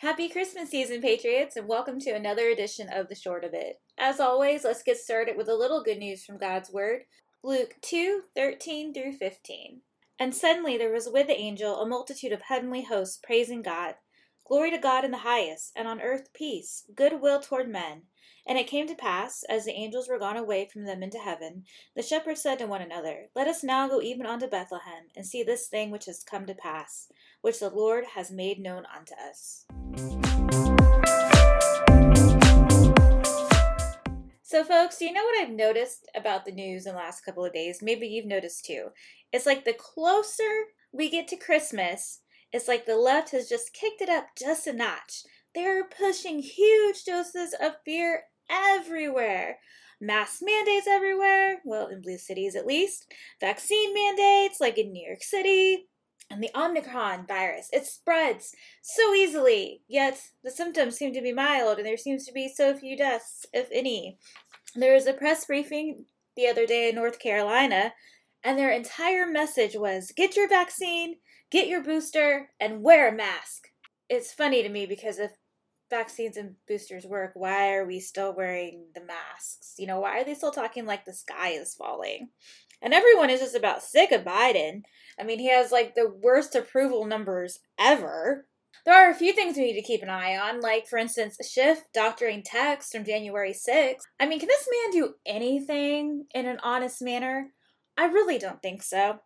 Happy Christmas season, Patriots, and welcome to another edition of The Short of It. As always, let's get started with a little good news from God's Word. Luke 2 13 through 15. And suddenly there was with the angel a multitude of heavenly hosts praising God. Glory to God in the highest, and on earth peace, goodwill toward men. And it came to pass, as the angels were gone away from them into heaven, the shepherds said to one another, Let us now go even unto Bethlehem, and see this thing which has come to pass, which the Lord has made known unto us. So, folks, do you know what I've noticed about the news in the last couple of days? Maybe you've noticed too. It's like the closer we get to Christmas, it's like the left has just kicked it up just a notch. They're pushing huge doses of fear everywhere. Mask mandates everywhere, well, in blue cities at least. Vaccine mandates, like in New York City. And the Omicron virus, it spreads so easily, yet the symptoms seem to be mild and there seems to be so few deaths, if any. There was a press briefing the other day in North Carolina, and their entire message was get your vaccine, get your booster, and wear a mask. It's funny to me because if vaccines and boosters work, why are we still wearing the masks? You know, why are they still talking like the sky is falling? And everyone is just about sick of Biden. I mean, he has like the worst approval numbers ever. There are a few things we need to keep an eye on, like, for instance, Schiff doctoring text from January 6th. I mean, can this man do anything in an honest manner? I really don't think so.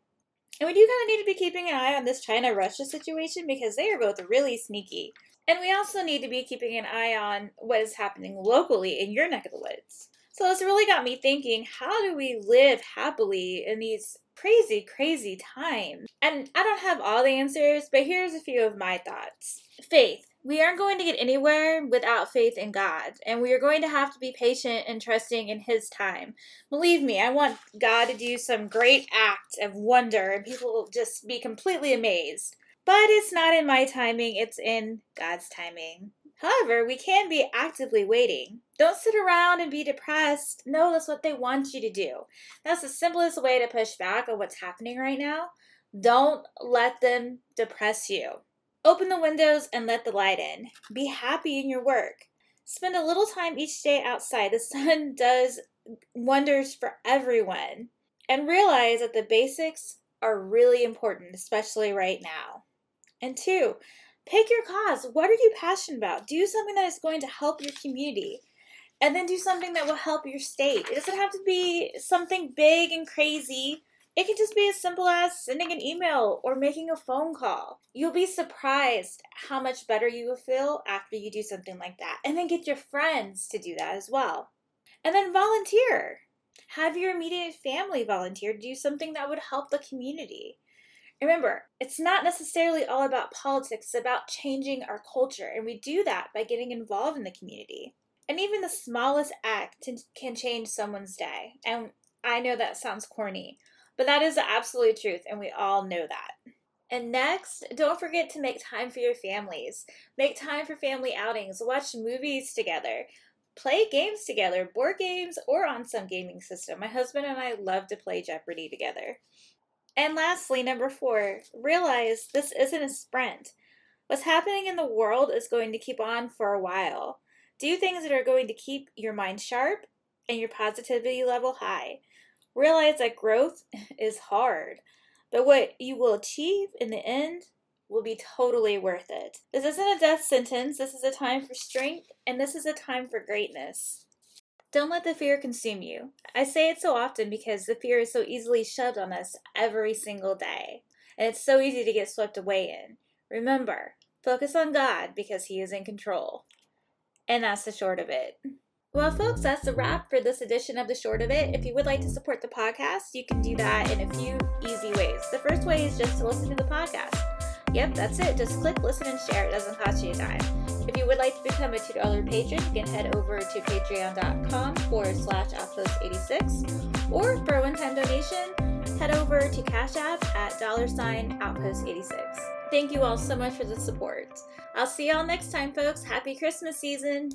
And we do kind of need to be keeping an eye on this China Russia situation because they are both really sneaky. And we also need to be keeping an eye on what is happening locally in your neck of the woods. So this really got me thinking how do we live happily in these crazy, crazy times? And I don't have all the answers, but here's a few of my thoughts. Faith. We aren't going to get anywhere without faith in God, and we are going to have to be patient and trusting in His time. Believe me, I want God to do some great act of wonder, and people will just be completely amazed. But it's not in my timing, it's in God's timing. However, we can be actively waiting. Don't sit around and be depressed. No, that's what they want you to do. That's the simplest way to push back on what's happening right now. Don't let them depress you. Open the windows and let the light in. Be happy in your work. Spend a little time each day outside. The sun does wonders for everyone. And realize that the basics are really important, especially right now. And two, Pick your cause. What are you passionate about? Do something that is going to help your community. And then do something that will help your state. It doesn't have to be something big and crazy. It can just be as simple as sending an email or making a phone call. You'll be surprised how much better you will feel after you do something like that. And then get your friends to do that as well. And then volunteer. Have your immediate family volunteer do something that would help the community. Remember, it's not necessarily all about politics, it's about changing our culture, and we do that by getting involved in the community. And even the smallest act can change someone's day. And I know that sounds corny, but that is the absolute truth, and we all know that. And next, don't forget to make time for your families. Make time for family outings, watch movies together, play games together, board games, or on some gaming system. My husband and I love to play Jeopardy together. And lastly, number four, realize this isn't a sprint. What's happening in the world is going to keep on for a while. Do things that are going to keep your mind sharp and your positivity level high. Realize that growth is hard, but what you will achieve in the end will be totally worth it. This isn't a death sentence, this is a time for strength, and this is a time for greatness. Don't let the fear consume you. I say it so often because the fear is so easily shoved on us every single day, and it's so easy to get swept away in. Remember, focus on God because He is in control. And that's the short of it. Well, folks, that's the wrap for this edition of The Short of It. If you would like to support the podcast, you can do that in a few easy ways. The first way is just to listen to the podcast. Yep, that's it. Just click, listen, and share. It doesn't cost you a dime. If you would like to become a $2 patron, you can head over to patreon.com forward slash outpost86. Or for a one time donation, head over to Cash App at dollar sign outpost86. Thank you all so much for the support. I'll see y'all next time, folks. Happy Christmas season.